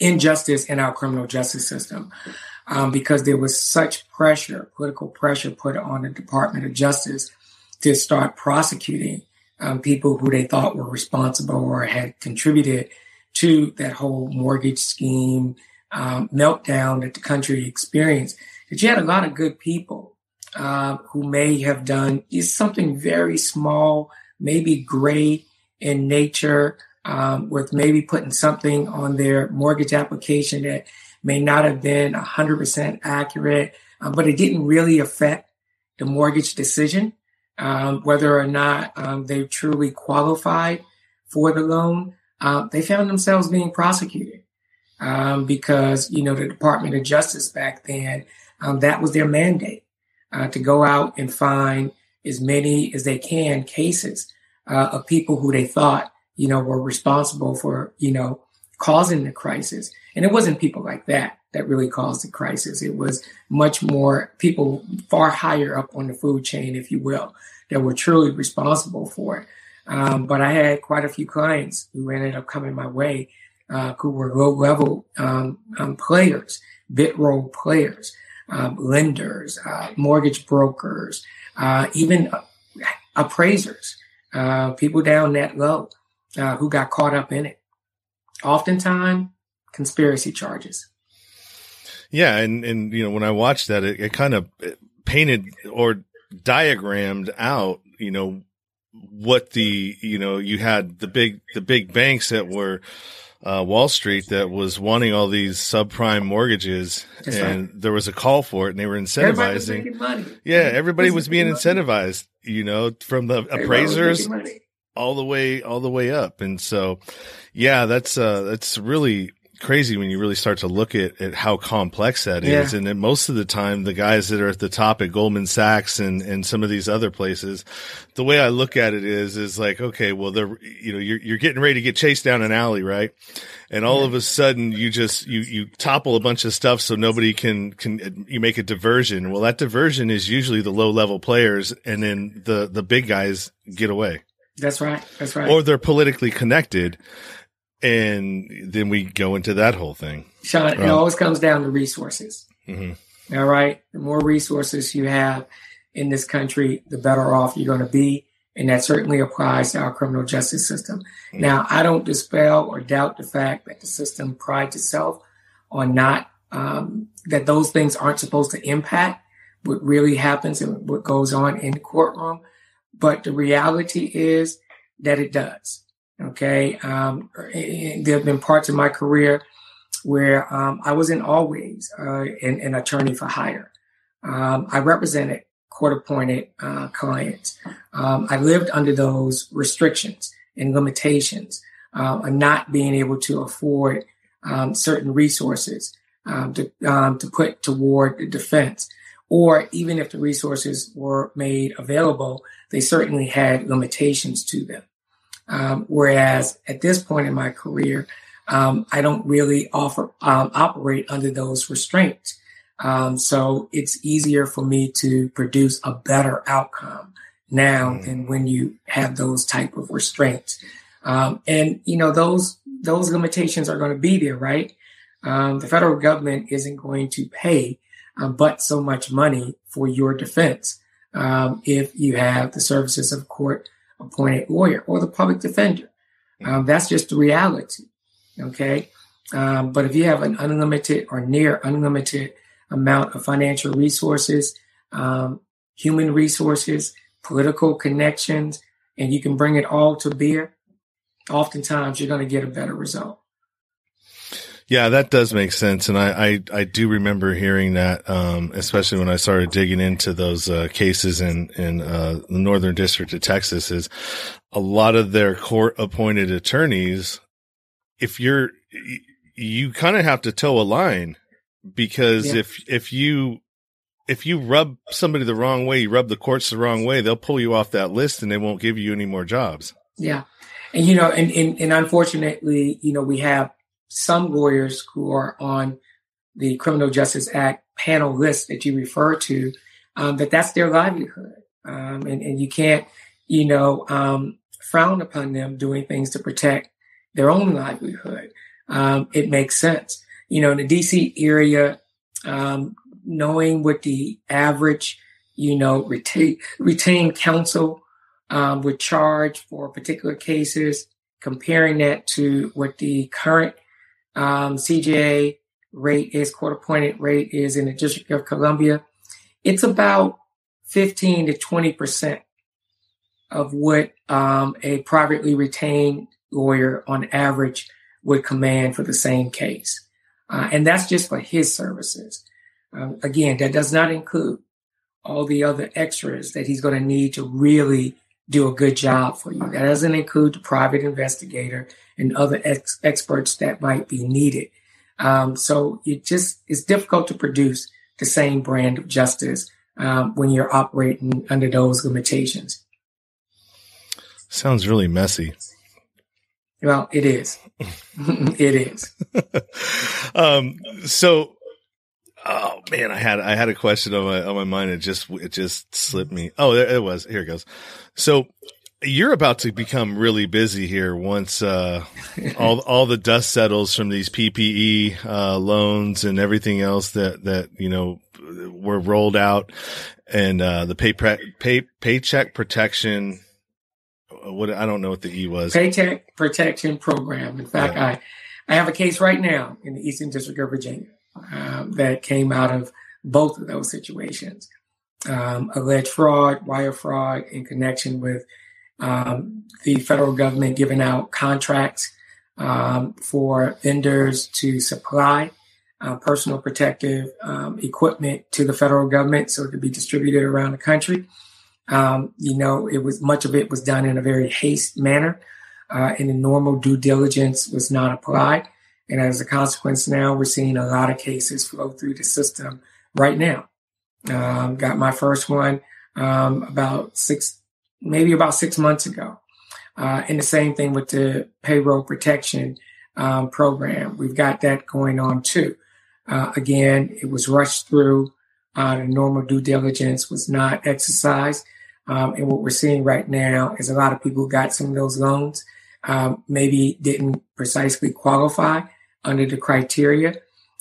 injustice in our criminal justice system um, because there was such pressure, political pressure put on the Department of Justice to start prosecuting um, people who they thought were responsible or had contributed to that whole mortgage scheme um, meltdown that the country experienced. That you had a lot of good people uh, who may have done something very small, maybe great in nature, um, with maybe putting something on their mortgage application that may not have been 100% accurate, um, but it didn't really affect the mortgage decision um, whether or not um, they truly qualified for the loan, uh, they found themselves being prosecuted um, because you know the Department of Justice back then um, that was their mandate uh, to go out and find as many as they can cases uh, of people who they thought you know were responsible for you know causing the crisis, and it wasn't people like that that really caused the crisis. It was much more people far higher up on the food chain, if you will, that were truly responsible for it. Um, but I had quite a few clients who ended up coming my way uh, who were low level um, um, players, bit role players, um, lenders, uh, mortgage brokers, uh, even appraisers, uh, people down that low uh, who got caught up in it. Oftentimes, conspiracy charges. Yeah, and and you know when I watched that, it, it kind of painted or diagrammed out, you know, what the you know you had the big the big banks that were uh, Wall Street that was wanting all these subprime mortgages, That's and right. there was a call for it, and they were incentivizing. Yeah, everybody was being incentivized, you know, from the appraisers all the way all the way up, and so yeah, that's uh that's really crazy when you really start to look at, at how complex that is. Yeah. And then most of the time, the guys that are at the top at Goldman Sachs and, and some of these other places, the way I look at it is, is like, okay, well, they're, you know, you're, you're getting ready to get chased down an alley, right? And all Yeah. of a sudden you just, you, you topple a bunch of stuff so nobody can, can, you make a diversion. Well, that diversion is usually the low level players and then the, the big guys get away That's right. That's right. or they're politically connected. And then we go into that whole thing. Sean, it always comes down to resources. hmm All right. The more resources you have in this country, the better off you're going to be. And that certainly applies to our criminal justice system. Mhm. Now, I don't dispel or doubt the fact that the system prides itself on not, um, that those things aren't supposed to impact what really happens and what goes on in the courtroom. But the reality is that it does. Okay. Um, there have been parts of my career where um, I wasn't always uh, an, an attorney for hire. Um, I represented court appointed uh, clients. Um, I lived under those restrictions and limitations uh, of not being able to afford um, certain resources to, to put toward the defense. Or even if the resources were made available, they certainly had limitations to them. Um, whereas at this point in my career, um, I don't really offer um, operate under those restraints. Um, so it's easier for me to produce a better outcome now Mm. than when you have those type of restraints. Um, and you know those those limitations are going to be there, right? Um, the federal government isn't going to pay um, but so much money for your defense um, if you have the services of court appointed lawyer or the public defender. Um, that's just the reality. Okay. Um, but if you have an unlimited or near unlimited amount of financial resources, um, human resources, political connections, and you can bring it all to bear, oftentimes you're going to get a better result. Yeah, that does make sense. And I, I, I do remember hearing that, um, especially when I started digging into those, uh, cases in, in, uh, the Northern District of Texas is a lot of their court appointed attorneys. If you're, you kind of have to toe a line because Yeah. if, if you, if you rub somebody the wrong way, you rub the courts the wrong way, they'll pull you off that list and they won't give you any more jobs. Yeah. And, you know, and, and, and unfortunately, you know, we have some lawyers who are on the Criminal Justice Act panel list that you refer to, um, that that's their livelihood. Um, and, and you can't, you know, um, frown upon them doing things to protect their own livelihood. Um, it makes sense. You know, in the DC area, um, knowing what the average, you know, retain, retained counsel um, would charge for particular cases, comparing that to what the current um, CJA rate is, court appointed rate is in the District of Columbia, it's about 15 to 20% of what um, a privately retained lawyer on average would command for the same case. Uh, and that's just for his services. Um, again, that does not include all the other extras that he's going to need to really do a good job for you. That doesn't include the private investigator and other ex- experts that might be needed. Um, so it just it's difficult to produce the same brand of justice um, when you're operating under those limitations. Sounds really messy. Well, it is. <laughs> <laughs> it is. <laughs> um, so, oh man, I had, I had a question on my, on my mind. It just, it just slipped me. Oh, there it was. Here it goes. So you're about to become really busy here once, uh, all, <laughs> all the dust settles from these PPE, uh, loans and everything else that, that, you know, were rolled out and, uh, the pay, pay, paycheck protection. What, I don't know what the E was. Paycheck Protection Program. In fact, I, I have a case right now in the Eastern District of Virginia um, that came out of both of those situations. Um, alleged fraud, wire fraud in connection with um, the federal government giving out contracts um, for vendors to supply uh, personal protective um, equipment to the federal government so it could be distributed around the country. Um, you know, it was much of it was done in a very haste manner, uh, and the normal due diligence was not applied. And as a consequence, now we're seeing a lot of cases flow through the system right now. Um, got my first one um, about six, maybe about six months ago. Uh, and the same thing with the payroll protection um, program. We've got that going on too. Uh, again, it was rushed through. Uh, the normal due diligence was not exercised. Um, and what we're seeing right now is a lot of people got some of those loans um, maybe didn't precisely qualify under the criteria.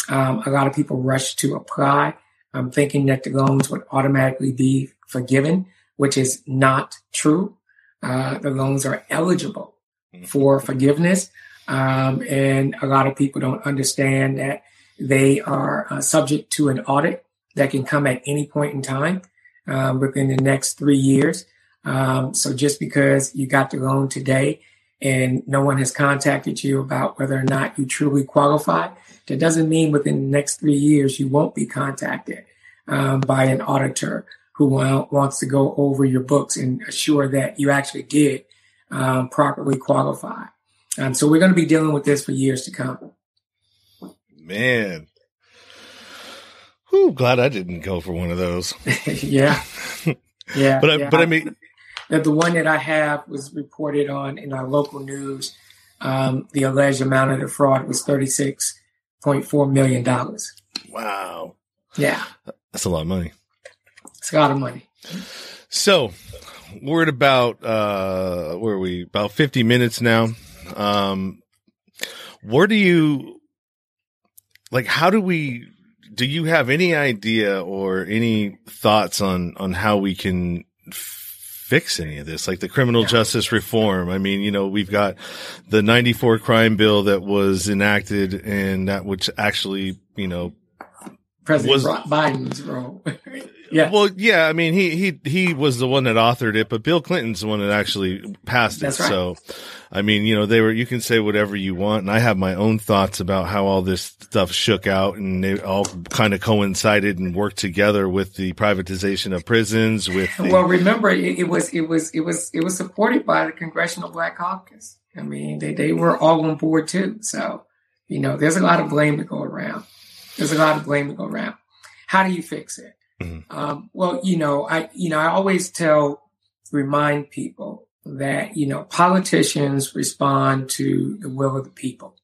Um, a lot of people rush to apply, um, thinking that the loans would automatically be forgiven, which is not true. Uh, the loans are eligible mm-hmm. for forgiveness. Um, and a lot of people don't understand that they are uh, subject to an audit that can come at any point in time um, within the next three years. Um, so just because you got the loan today and no one has contacted you about whether or not you truly qualify, that doesn't mean within the next three years you won't be contacted um, by an auditor who wants to go over your books and assure that you actually did um, properly qualify. Um, so we're going to be dealing with this for years to come. Man, Whew, glad I didn't go for one of those. <laughs> yeah, <laughs> yeah. but I, yeah. but I mean, the one that I have was reported on in our local news. Um, the alleged amount of the fraud was thirty six point four million dollars. Wow. Yeah, that's a lot of money. It's a lot of money. So we're at about uh where are we? About fifty minutes now. Um, where do you like? How do we do you have any idea or any thoughts on on how we can fix any of this like the criminal yeah. justice reform i mean you know we've got the 94 crime bill that was enacted and that which actually you know president was, biden's role <laughs> yeah well yeah i mean he he he was the one that authored it but bill clinton's the one that actually passed it That's right. so I mean, you know, they were, you can say whatever you want. And I have my own thoughts about how all this stuff shook out and they all kind of coincided and worked together with the privatization of prisons with. The- well, remember it, it, was, it was, it was, it was supported by the Congressional Black Caucus. I mean, they, they were all on board too. So, you know, there's a lot of blame to go around. There's a lot of blame to go around. How do you fix it? Mm-hmm. Um, well, you know, I, you know, I always tell, remind people that you know politicians respond to the will of the people,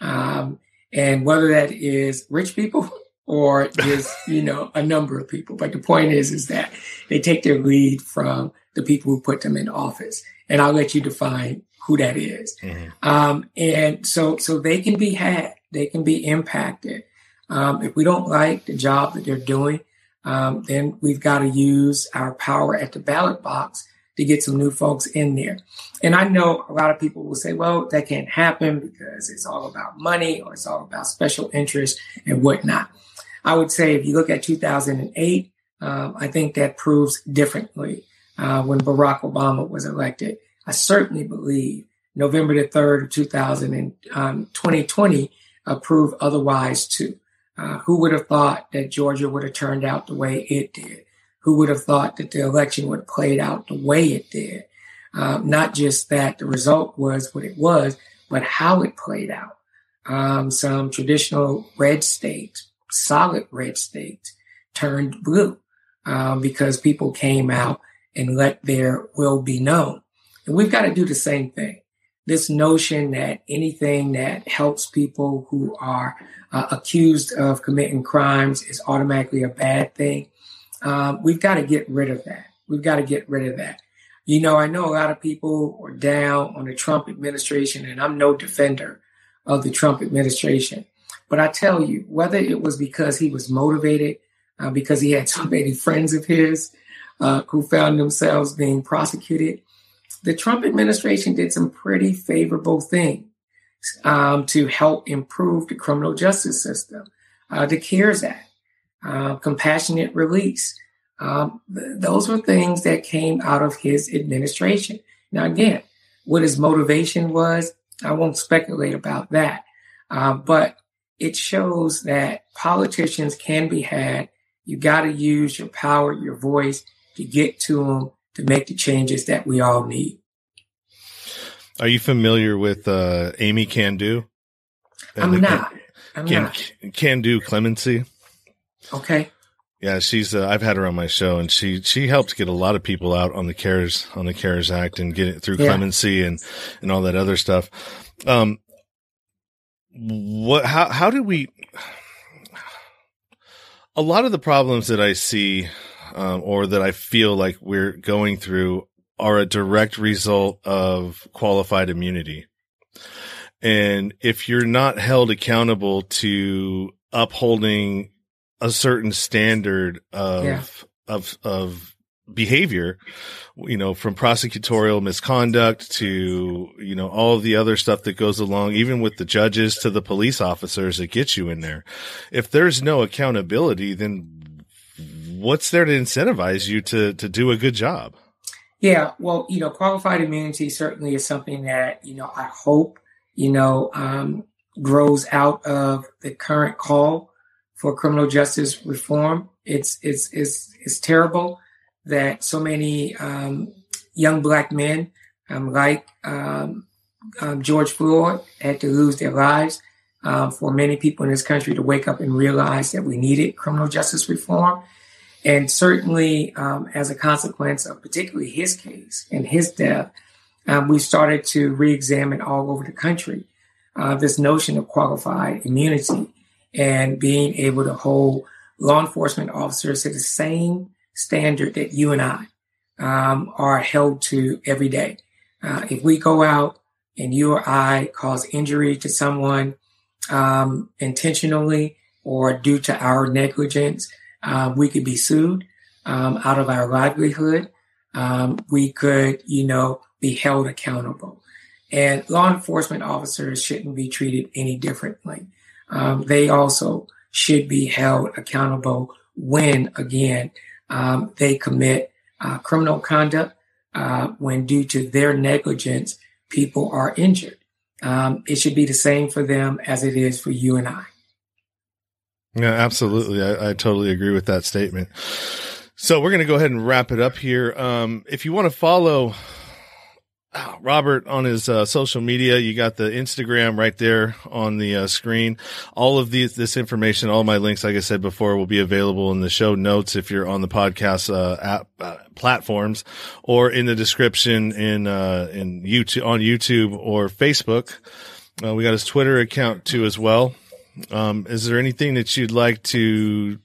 um, and whether that is rich people <laughs> or just you know a number of people. But the point is, is that they take their lead from the people who put them in office, and I'll let you define who that is. Mm-hmm. Um, and so, so they can be had, they can be impacted. Um, if we don't like the job that they're doing, um, then we've got to use our power at the ballot box to get some new folks in there. And I know a lot of people will say, well, that can't happen because it's all about money or it's all about special interest and whatnot. I would say if you look at 2008, um, I think that proves differently uh, when Barack Obama was elected. I certainly believe November the 3rd of 2000 and, um, 2020 uh, proved otherwise too. Uh, who would have thought that Georgia would have turned out the way it did? who would have thought that the election would have played out the way it did? Um, not just that the result was what it was, but how it played out. Um, some traditional red states, solid red states, turned blue um, because people came out and let their will be known. And we've got to do the same thing. This notion that anything that helps people who are uh, accused of committing crimes is automatically a bad thing um, we've got to get rid of that. We've got to get rid of that. You know, I know a lot of people are down on the Trump administration, and I'm no defender of the Trump administration. But I tell you, whether it was because he was motivated, uh, because he had so many friends of his uh, who found themselves being prosecuted, the Trump administration did some pretty favorable things um, to help improve the criminal justice system. Uh, the CARES Act, uh, compassionate release. Um, th- those were things that came out of his administration. Now, again, what his motivation was, I won't speculate about that. Uh, but it shows that politicians can be had. You got to use your power, your voice to get to them to make the changes that we all need. Are you familiar with uh, Amy Cando? I'm not. Can, I'm can, not. Can do clemency. Okay. Yeah, she's. Uh, I've had her on my show, and she she helps get a lot of people out on the CARES on the CARES Act and get it through yeah. clemency and and all that other stuff. Um, what? How how do we? A lot of the problems that I see, um, or that I feel like we're going through, are a direct result of qualified immunity. And if you're not held accountable to upholding a certain standard of yeah. of of behavior, you know, from prosecutorial misconduct to, you know, all the other stuff that goes along, even with the judges to the police officers that get you in there. If there's no accountability, then what's there to incentivize you to, to do a good job? Yeah. Well, you know, qualified immunity certainly is something that, you know, I hope, you know, um, grows out of the current call for criminal justice reform. It's it's it's it's terrible that so many um, young black men, um, like um, um George Floyd, had to lose their lives. Um, for many people in this country to wake up and realize that we needed criminal justice reform. And certainly, um, as a consequence of particularly his case and his death, we started to re-examine all over the country uh, this notion of qualified immunity and being able to hold law enforcement officers to the same standard that you and I um, are held to every day. Uh, if we go out and you or I cause injury to someone um, intentionally or due to our negligence, uh, we could be sued um, out of our livelihood. Um, we could, you know, be held accountable. And law enforcement officers shouldn't be treated any differently um, they also should be held accountable when, again, um, they commit uh, criminal conduct uh, when, due to their negligence, people are injured. Um, it should be the same for them as it is for you and I. Yeah, absolutely. I, I totally agree with that statement. So we're going to go ahead and wrap it up here. Um, if you want to follow Robert on his uh, social media. You got the Instagram right there on the uh, screen. All of these, this information, all my links, like I said before, will be available in the show notes if you're on the podcast uh, app uh, platforms, or in the description in uh, in YouTube on YouTube or Facebook. Uh, we got his Twitter account too as well. Um, is there anything that you'd like to,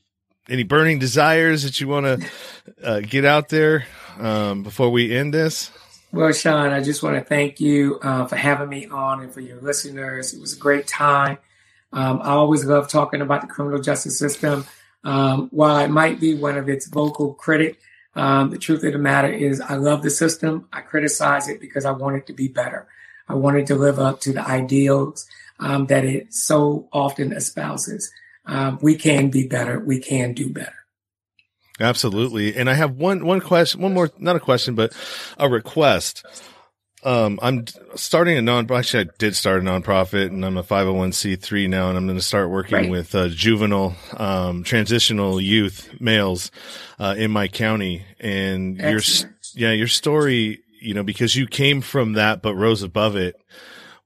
any burning desires that you want to get out there um, before we end this? Well, Sean, I just want to thank you uh, for having me on and for your listeners. It was a great time. Um, I always love talking about the criminal justice system. Um, while I might be one of its vocal critic, um, the truth of the matter is I love the system. I criticize it because I want it to be better. I want it to live up to the ideals um, that it so often espouses. Um, we can be better. We can do better. Absolutely. And I have one, one question, one more, not a question, but a request. Um, I'm starting a non, actually I did start a nonprofit and I'm a 501c3 now and I'm going to start working right. with, uh, juvenile, um, transitional youth males, uh, in my county and Excellent. your, yeah, your story, you know, because you came from that, but rose above it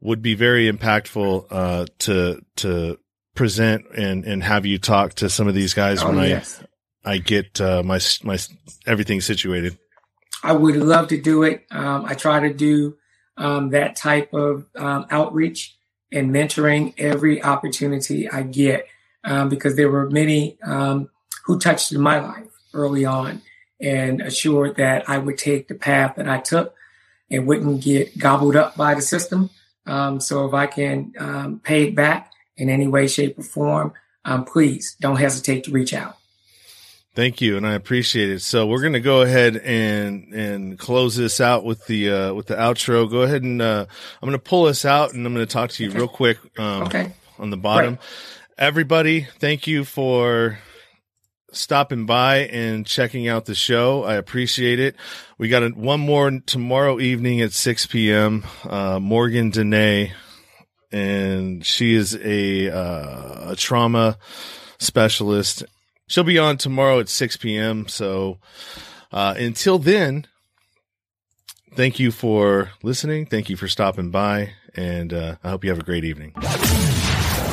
would be very impactful, uh, to, to, present and and have you talk to some of these guys oh, when yes. I I get uh, my my everything situated. I would love to do it. Um, I try to do um, that type of um, outreach and mentoring every opportunity I get um, because there were many um, who touched my life early on and assured that I would take the path that I took and wouldn't get gobbled up by the system. Um, so if I can pay it back in any way, shape, or form, please don't hesitate to reach out. Thank you, and I appreciate it. So we're going to go ahead and and close this out with the uh, with the outro. Go ahead and uh, I'm going to pull this out, and I'm going to talk to you real quick. Um, okay. On the bottom, everybody, thank you for stopping by and checking out the show. I appreciate it. We got a, one more tomorrow evening at 6 p.m. Uh, Morgan Dene, and she is a uh, a trauma specialist she'll be on tomorrow at 6 p.m. So uh, until then, thank you for listening. Thank you for stopping by. And uh, I hope you have a great evening.